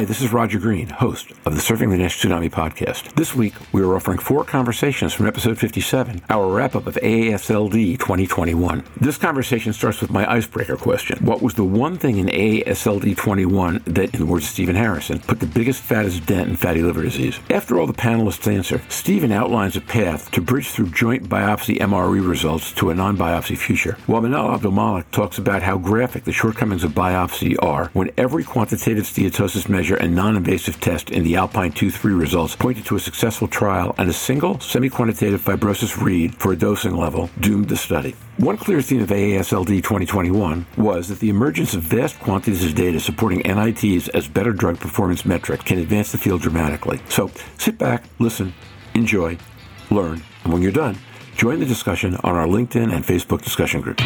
Hi, this is Roger Green, host of the Surfing the Nash Tsunami podcast. This week, we are offering four conversations from episode 57, our wrap up of AASLD 2021. This conversation starts with my icebreaker question What was the one thing in AASLD 21 that, in the words of Stephen Harrison, put the biggest, fattest dent in fatty liver disease? After all the panelists answer, Stephen outlines a path to bridge through joint biopsy MRE results to a non biopsy future, while Manal Abdelmalek talks about how graphic the shortcomings of biopsy are when every quantitative steatosis measure and non-invasive test in the Alpine 2-3 results pointed to a successful trial and a single semi-quantitative fibrosis read for a dosing level doomed the study. One clear theme of AASLD 2021 was that the emergence of vast quantities of data supporting NITs as better drug performance metrics can advance the field dramatically. So sit back, listen, enjoy, learn, and when you're done, join the discussion on our LinkedIn and Facebook discussion group.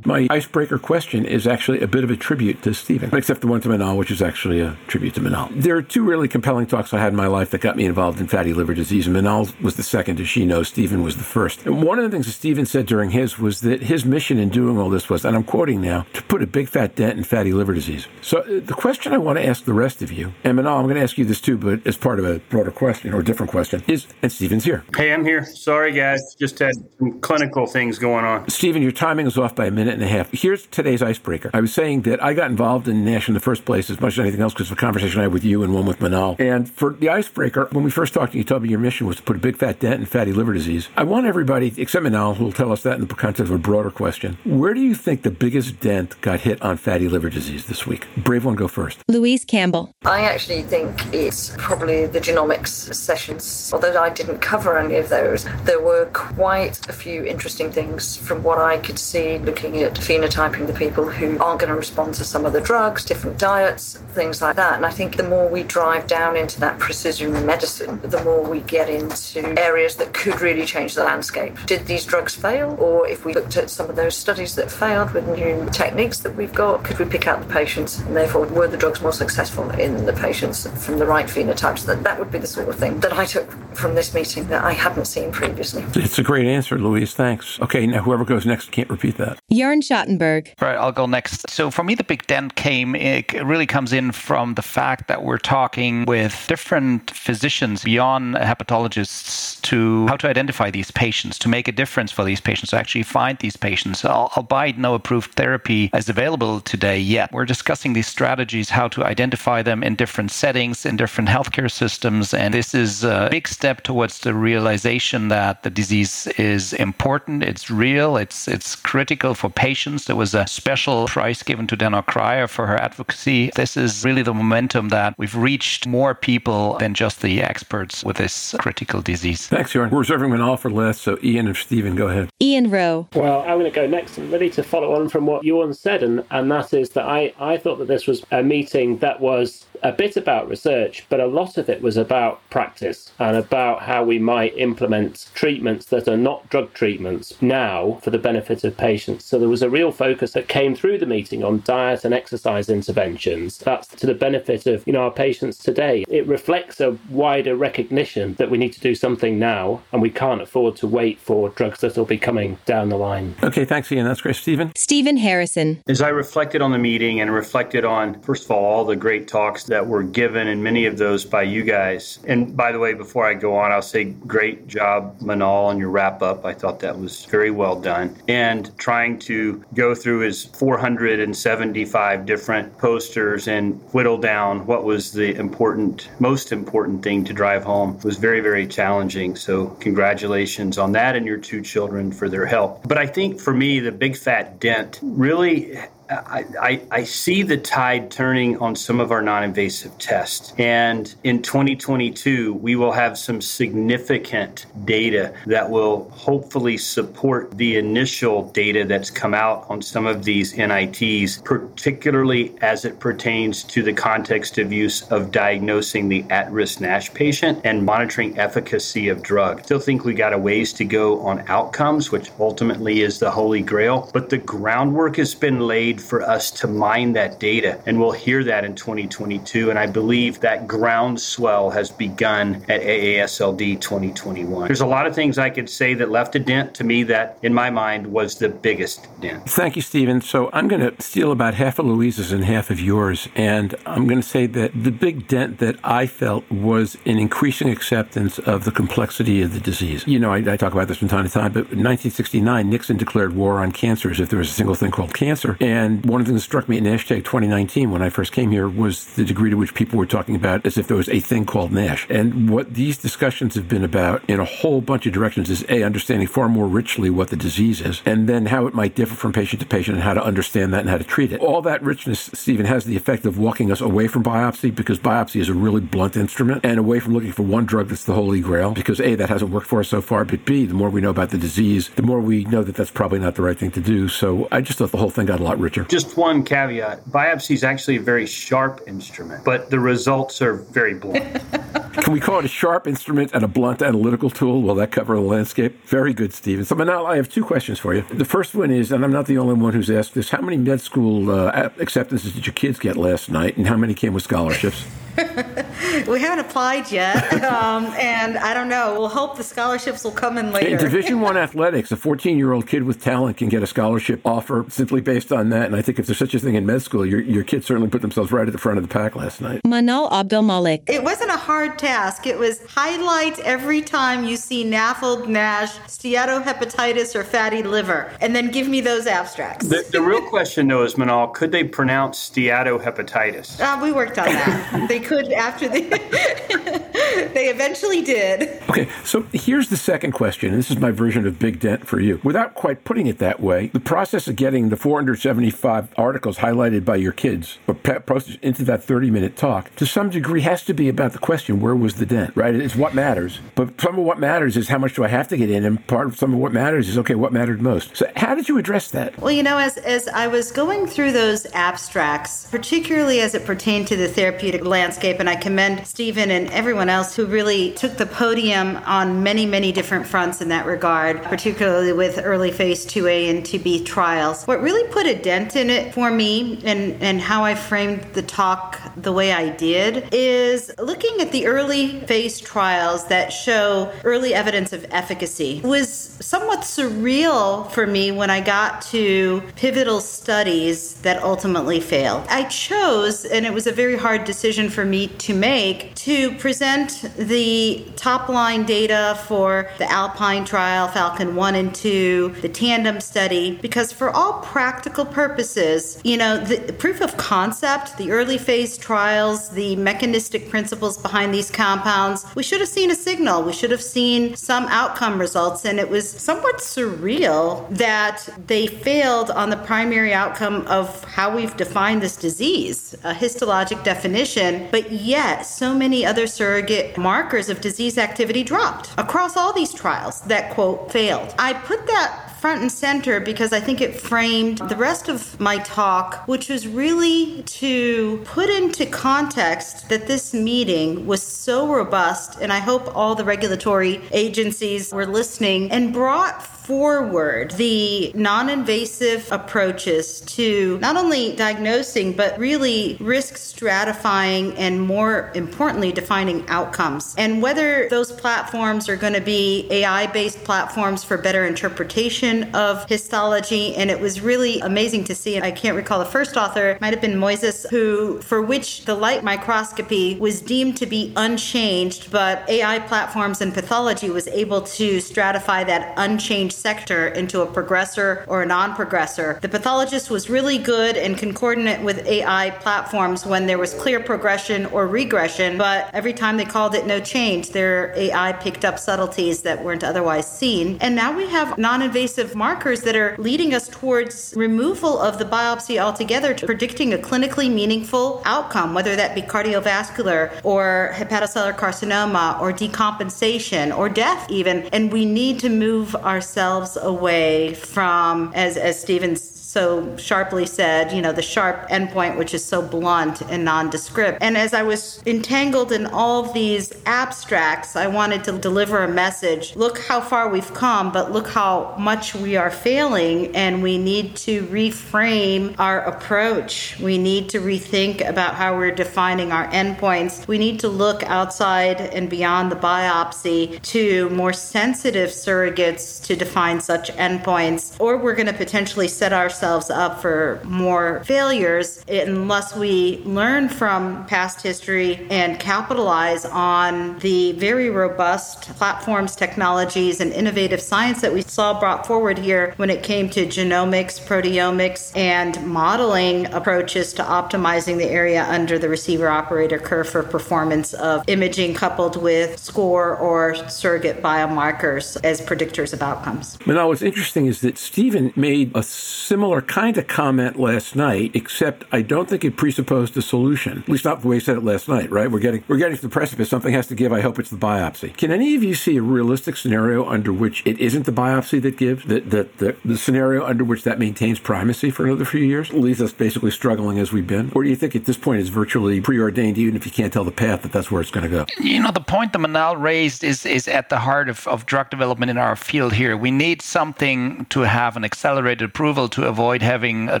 My icebreaker question is actually a bit of a tribute to Stephen, except the one to Manal, which is actually a tribute to Manal. There are two really compelling talks I had in my life that got me involved in fatty liver disease. Manal was the second, as she knows. Stephen was the first. And one of the things that Stephen said during his was that his mission in doing all this was, and I'm quoting now, to put a big fat dent in fatty liver disease. So uh, the question I want to ask the rest of you, and Manal, I'm going to ask you this too, but as part of a broader question or a different question, is, and Stephen's here. Hey, I'm here. Sorry, guys. Just had some clinical things going on. Stephen, your timing is off by a minute and a half. Here's today's icebreaker. I was saying that I got involved in Nash in the first place as much as anything else because of a conversation I had with you and one with Manal. And for the icebreaker, when we first talked, you told me your mission was to put a big fat dent in fatty liver disease. I want everybody, except Manal, who will tell us that in the context of a broader question. Where do you think the biggest dent got hit on fatty liver disease this week? Brave one, go first. Louise Campbell. I actually think it's probably the genomics sessions. Although I didn't cover any of those, there were quite a few interesting things from what I could see looking at phenotyping the people who aren't going to respond to some of the drugs, different diets, things like that. And I think the more we drive down into that precision medicine, the more we get into areas that could really change the landscape. Did these drugs fail? Or if we looked at some of those studies that failed with new techniques that we've got, could we pick out the patients? And therefore, were the drugs more successful in the patients from the right phenotypes? That, that would be the sort of thing that I took from this meeting that I hadn't seen previously. It's a great answer, Louise. Thanks. Okay, now whoever goes next can't repeat that. Jörn Schattenberg. All right, I'll go next. So for me, the big dent came, it really comes in from the fact that we're talking with different physicians beyond hepatologists to how to identify these patients, to make a difference for these patients, to actually find these patients. Albeit no approved therapy is available today yet. We're discussing these strategies, how to identify them in different settings, in different healthcare systems. And this is a big step towards the realization that the disease is important, it's real, it's it's critical for patients. There was a special prize given to Donna Cryer for her advocacy. This is really the momentum that we've reached more people than just the experts with this critical disease. Thanks, Jörn. We're reserving Manal for last, so Ian and Stephen, go ahead. Ian Rowe. Well, I'm going to go next, and really to follow on from what Jörn said, and, and that is that I, I thought that this was a meeting that was a bit about research, but a lot of it was about practice and about how we might implement treatments that are not drug treatments now for the benefit of patients. So there was a real focus that came through the meeting on diet and exercise interventions. That's to the benefit of you know our patients today. It reflects a wider recognition that we need to do something now, and we can't afford to wait for drugs that will be coming down the line. Okay, thanks, Ian. That's great. Stephen? Stephen Harrison. As I reflected on the meeting and reflected on, first of all, all the great talks that were given, and many of those by you guys. And by the way, before I go on, I'll say great job, Manal, on your wrap up. I thought that was very well done. And trying to go through his 475 different posters and whittle down what was the important, most important thing to drive home was very, very challenging. So, congratulations on that and your two children for their help. But I think for me, the big fat dent really I, I, see the tide turning on some of our non invasive tests. And in 2022, we will have some significant data that will hopefully support the initial data that's come out on some of these NITs, particularly as it pertains to the context of use of diagnosing the at risk NASH patient and monitoring efficacy of drug. Still think we got a ways to go on outcomes, which ultimately is the holy grail, but the groundwork has been laid need for us to mine that data. And we'll hear that in 2022. And I believe that groundswell has begun at AASLD 2021. There's a lot of things I could say that left a dent to me that, in my mind, was the biggest dent. Thank you, Stephen. So I'm going to steal about half of Louise's and half of yours. And I'm going to say that the big dent that I felt was an increasing acceptance of the complexity of the disease. You know, I, I talk about this from time to time, but in 1969, Nixon declared war on cancer as if there was a single thing called cancer. And one of the things that struck me at NASH 2019 when I first came here was the degree to which people were talking about as if there was a thing called NASH. And what these discussions have been about in a whole bunch of directions is A, understanding far more richly what the disease is, and then how it might differ from patient to patient and how to understand that and how to treat it. All that richness, Stephen, has the effect of walking us away from biopsy because biopsy is a really blunt instrument and away from looking for one drug that's the holy grail because A, that hasn't worked for us so far, but B, the more we know about the disease, the more we know that that's probably not the right thing to do. So I just thought the whole thing got a lot richer. Just one caveat biopsy is actually a very sharp instrument, but the results are very blunt. Can we call it a sharp instrument and a blunt analytical tool? Will that cover the landscape? Very good, Stephen. So, now I have two questions for you. The first one is, and I'm not the only one who's asked this, how many med school uh, acceptances did your kids get last night, and how many came with scholarships? we haven't applied yet, um, and I don't know. We'll hope the scholarships will come in later. In Division One athletics, a 14-year-old kid with talent can get a scholarship offer simply based on that. And I think if there's such a thing in med school, your, your kids certainly put themselves right at the front of the pack last night. Manal Abdelmalek. It wasn't a hard task. It was highlight every time you see NAFLD, NASH, steatohepatitis, or fatty liver, and then give me those abstracts. The, the real question, though, is Manal, could they pronounce steatohepatitis? Uh, we worked on that. they could after the. they eventually did. Okay, so here's the second question, and this is my version of Big Dent for you. Without quite putting it that way, the process of getting the 475 articles highlighted by your kids or posted into that 30 minute talk to some degree has to be about the question where was the dent, right? It's what matters. But some of what matters is how much do I have to get in, and part of some of what matters is okay, what mattered most. So, how did you address that? Well, you know, as, as I was going through those abstracts, particularly as it pertained to the therapeutic landscape, and I commend Stephen and everyone else who really took the podium on many, many different fronts in that regard, particularly with early phase 2A and 2B trials. What really put a dent in it for me and, and how I framed the talk the way I did is looking at the early phase trials that show early evidence of efficacy was somewhat surreal for me when I got to pivotal studies that ultimately failed. I chose, and it was a very hard decision for me to make, to present the top line data for the Alpine trial, Falcon 1 and 2, the Tandem study, because for all practical purposes, you know, the proof of concept, the early phase trials, the mechanistic principles behind these compounds, we should have seen a signal. We should have seen some outcome results. And it was somewhat surreal that they failed on the primary outcome of how we've defined this disease, a histologic definition, but yet so many other surrogate markers of disease activity dropped across all these trials that, quote, failed. I put that front and center because I think it framed the rest of my talk, which was really to put into context that this meeting was so robust, and I hope all the regulatory agencies were listening and brought forward the non invasive approaches to not only diagnosing, but really risk stratifying and more importantly, defining outcomes. And whether those platforms are going to be AI based platforms for better interpretation of histology. And it was really amazing to see. I can't recall the first author, might have been Moises, who, for which the light microscopy was deemed to be unchanged, but AI platforms and pathology was able to stratify that unchanged sector into a progressor or a non progressor. The pathologist was really good and concordant with AI platforms when there was clear progression or regression, but every time they called it no change, their AI picked up subtleties that weren't otherwise seen. And now we have non invasive markers that are leading us towards removal of the biopsy altogether to predicting a clinically meaningful outcome, whether that be cardiovascular or hepatocellular carcinoma or decompensation or death, even. And we need to move ourselves away from, as, as Stephen so sharply said, you know, the sharp endpoint, which is so blunt and nondescript. And as I was entangled in all these abstracts, I wanted to deliver a message. Look how far we've come, but look how much we are failing, and we need to reframe our approach. We need to rethink about how we're defining our endpoints. We need to look outside and beyond the biopsy to more sensitive surrogates to define such endpoints, or we're going to potentially set ourselves up for more failures unless we learn from past history and capitalize on the very robust platforms, technologies, and innovative science that we saw brought forward here when it came to genomics, proteomics, and modeling approaches to optimizing the area under the receiver operator curve for performance of imaging coupled with score or surrogate biomarkers as predictors of outcomes. Now, what's interesting is that Stephen made a similar kind of comment last night, except I don't think it presupposed a solution. At least not the way he said it last night, right? We're getting we're getting to the precipice. Something has to give. I hope it's the biopsy. Can any of you see a realistic scenario under which it isn't the biopsy that gives? That the, the, the scenario under which that maintains primacy for another few years leaves us basically struggling as we've been? Or do you think at this point it's virtually preordained, even if you can't tell the path, that that's where it's going to go? You know, the point that Manal raised is, is at the heart of, of drug development in our field here. We need something to have an accelerated approval to avoid having a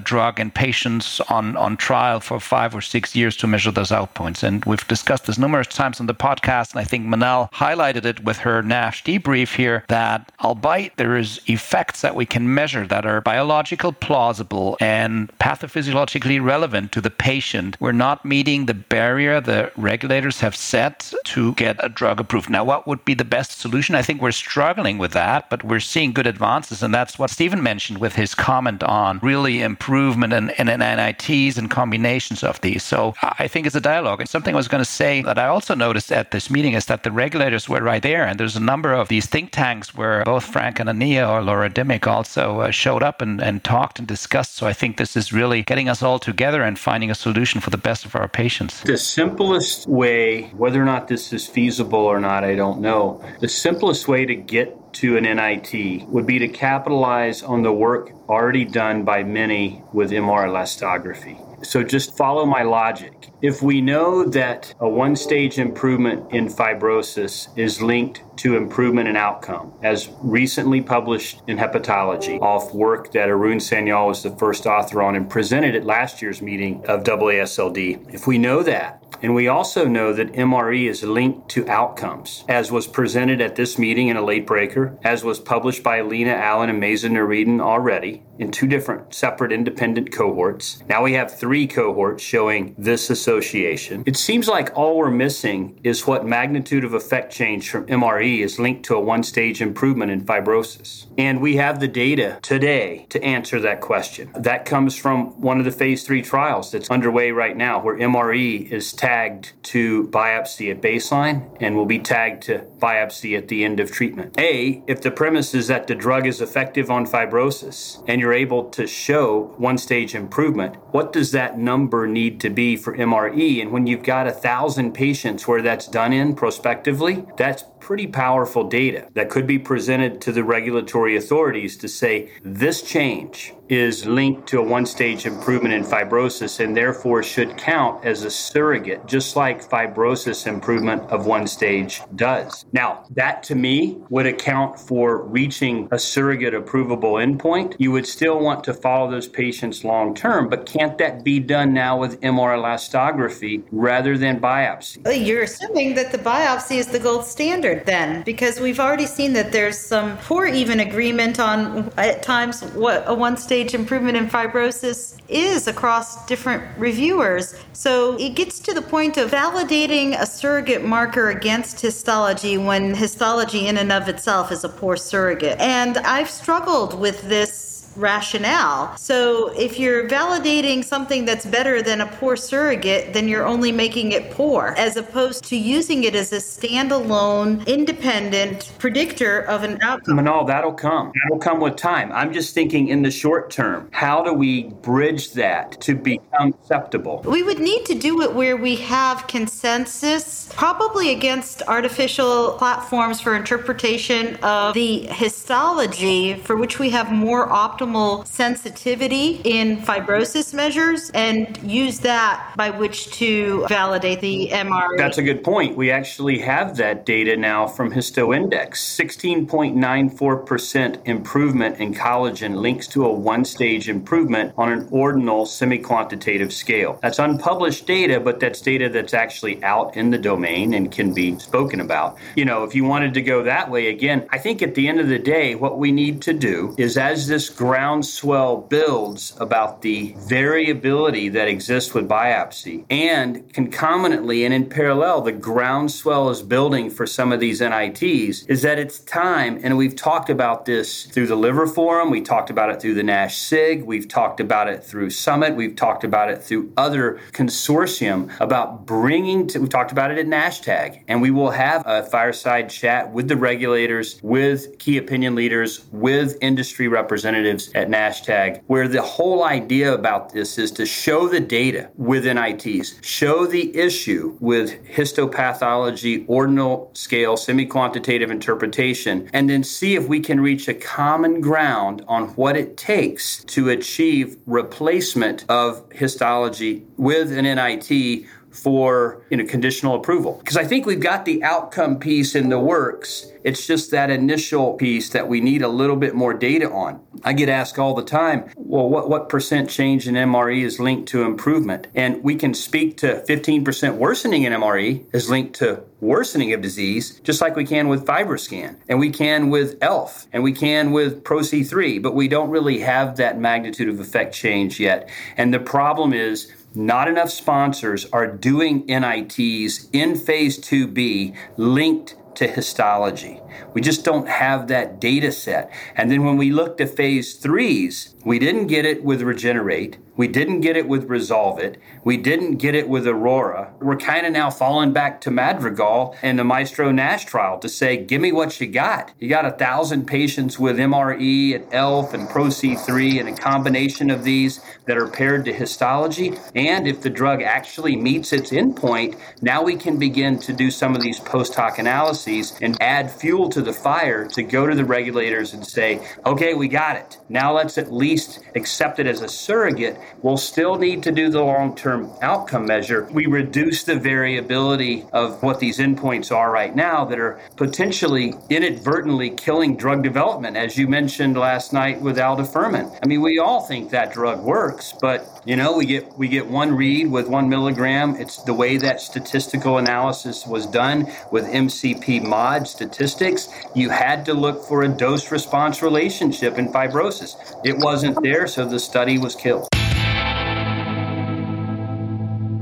drug in patients on, on trial for five or six years to measure those outpoints. And we've discussed this numerous times on the podcast, and I think Manal highlighted it with her NASH debrief here that albeit there is effects that we can measure that are biological plausible and pathophysiologically relevant to the patient, we're not meeting the barrier the regulators have set to get a drug approved. Now, what would be the best solution? I think we're struggling with that, but we're seeing good advances. And that's what Stephen mentioned with his comment on really improvement in, in, in NITs and combinations of these. So I think it's a dialogue. And something I was going to say that I also noticed at this meeting is that the regulators were right there. And there's a number of these think tanks where both Frank Anania or Laura Dimmick also uh, showed up and, and talked and discussed. So I think this is really getting us all together and finding a solution for the best of our patients. The simplest way, whether or not this is feasible or not, I don't know. The simplest way to get to an NIT would be to capitalize on the work already done by many with MR elastography. So just follow my logic. If we know that a one stage improvement in fibrosis is linked to improvement in outcome, as recently published in Hepatology, off work that Arun Sanyal was the first author on and presented at last year's meeting of AASLD, if we know that, and we also know that MRE is linked to outcomes, as was presented at this meeting in a late breaker, as was published by Lena Allen and Mazen Noureddin already in two different separate independent cohorts. Now we have three cohorts showing this association. It seems like all we're missing is what magnitude of effect change from MRE is linked to a one stage improvement in fibrosis. And we have the data today to answer that question. That comes from one of the phase three trials that's underway right now, where MRE is tagged to biopsy at baseline and will be tagged to biopsy at the end of treatment. A, if the premise is that the drug is effective on fibrosis and you're able to show one stage improvement, what does that number need to be for MRE? And when you've got a thousand patients where that's done in prospectively, that's pretty powerful data that could be presented to the regulatory authorities to say this change is linked to a one stage improvement in fibrosis and therefore should count as a surrogate, just like fibrosis improvement of one stage does. Now, that to me would account for reaching a surrogate approvable endpoint. You would still want to follow those patients long term, but can't that be done now with MR elastography rather than biopsy? You're assuming that the biopsy is the gold standard then, because we've already seen that there's some poor even agreement on at times what a one stage improvement in fibrosis is across different reviewers. So it gets to the point of validating a surrogate marker against histology when histology in and of itself is a poor surrogate. And I've struggled with this rationale. So if you're validating something that's better than a poor surrogate, then you're only making it poor, as opposed to using it as a standalone, independent predictor of an outcome. Manal, that'll come. That'll come with time. I'm just thinking in the short term, how do we bridge that to become acceptable? We would need to do it where we have consensus, probably against artificial platforms for interpretation of the histology, for which we have more optimal optimal sensitivity in fibrosis measures and use that by which to validate the MRE. That's a good point. We actually have that data now from HistoIndex. 16.94% improvement in collagen links to a one stage improvement on an ordinal semi quantitative scale. That's unpublished data, but that's data that's actually out in the domain and can be spoken about. You know, if you wanted to go that way, again, I think at the end of the day, what we need to do is as this groundswell builds about the variability that exists with biopsy. And concomitantly and in parallel, the groundswell is building for some of these NITs, is that it's time, and we've talked about this through the Liver Forum, we talked about it through the NASH SIG, we've talked about it through Summit, we've talked about it through other consortium about bringing to, we talked about it at NASHTAG, and we will have a fireside chat with the regulators, with key opinion leaders, with industry representatives at NASHTAG, where the whole idea about this is to show the data within NITs, show the issue with histopathology, ordinal scale, semi quantitative interpretation, and then see if we can reach a common ground on what it takes to achieve replacement of histology with an NIT for you know conditional approval because I think we've got the outcome piece in the works. It's just that initial piece that we need a little bit more data on. I get asked all the time, well, what, what percent change in MRE is linked to improvement? And we can speak to 15% worsening in MRE is linked to worsening of disease, just like we can with FibroScan, and we can with ELF, and we can with ProC3, but we don't really have that magnitude of effect change yet. And the problem is, not enough sponsors are doing NITs in phase 2B linked to histology. We just don't have that data set. And then when we looked at phase threes, we didn't get it with Regenerate. We didn't get it with Resolve It. We didn't get it with Aurora. We're kind of now falling back to Madrigal and the Maestro Nash trial to say, give me what you got. You got a thousand patients with MRE and ELF and ProC3 and a combination of these that are paired to histology. And if the drug actually meets its endpoint, now we can begin to do some of these post hoc analyses and add fuel to the fire to go to the regulators and say, okay, we got it. Now let's at least accept it as a surrogate We'll still need to do the long term outcome measure. We reduce the variability of what these endpoints are right now that are potentially inadvertently killing drug development, as you mentioned last night with aldafermin. I mean, we all think that drug works, but you know, we get we get one read with one milligram. It's the way that statistical analysis was done with MCP mod statistics. You had to look for a dose response relationship in fibrosis. It wasn't there, so the study was killed.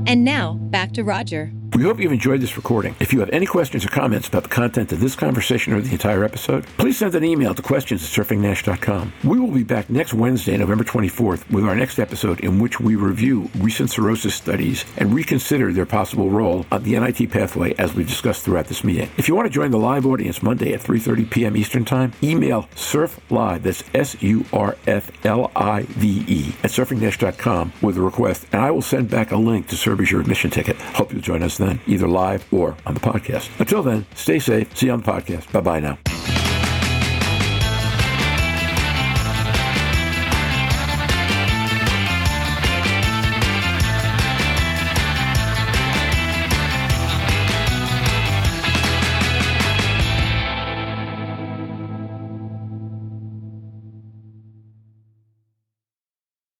And now, back to Roger. We hope you've enjoyed this recording. If you have any questions or comments about the content of this conversation or the entire episode, please send an email to questions at surfingnash.com. We will be back next Wednesday, November 24th, with our next episode in which we review recent cirrhosis studies and reconsider their possible role on the NIT pathway as we've discussed throughout this meeting. If you want to join the live audience Monday at 3.30 p.m. Eastern Time, email surflive, that's S-U-R-F-L-I-V-E, at surfingnash.com with a request, and I will send back a link to serve as your admission ticket. Hope you'll join us either live or on the podcast. Until then, stay safe. See you on the podcast. Bye bye now.